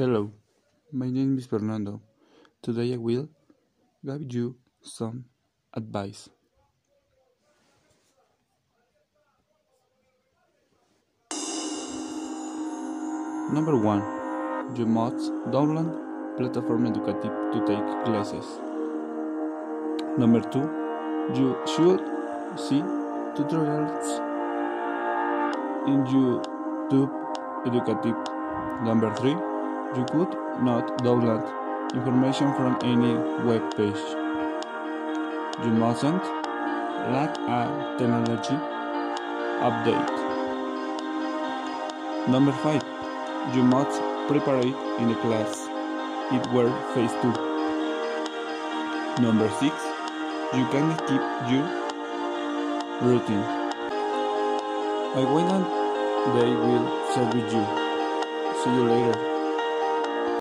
Hello, my name is Fernando. Today I will give you some advice. Number 1. You must download Platform Educative to take classes. Number 2. You should see tutorials in YouTube Educative. Number 3. You could not download information from any web page. You mustn't lack a technology update. Number 5. You must prepare in the class. It were phase 2. Number 6. You can keep your routine. I wait and they will serve you. See you later.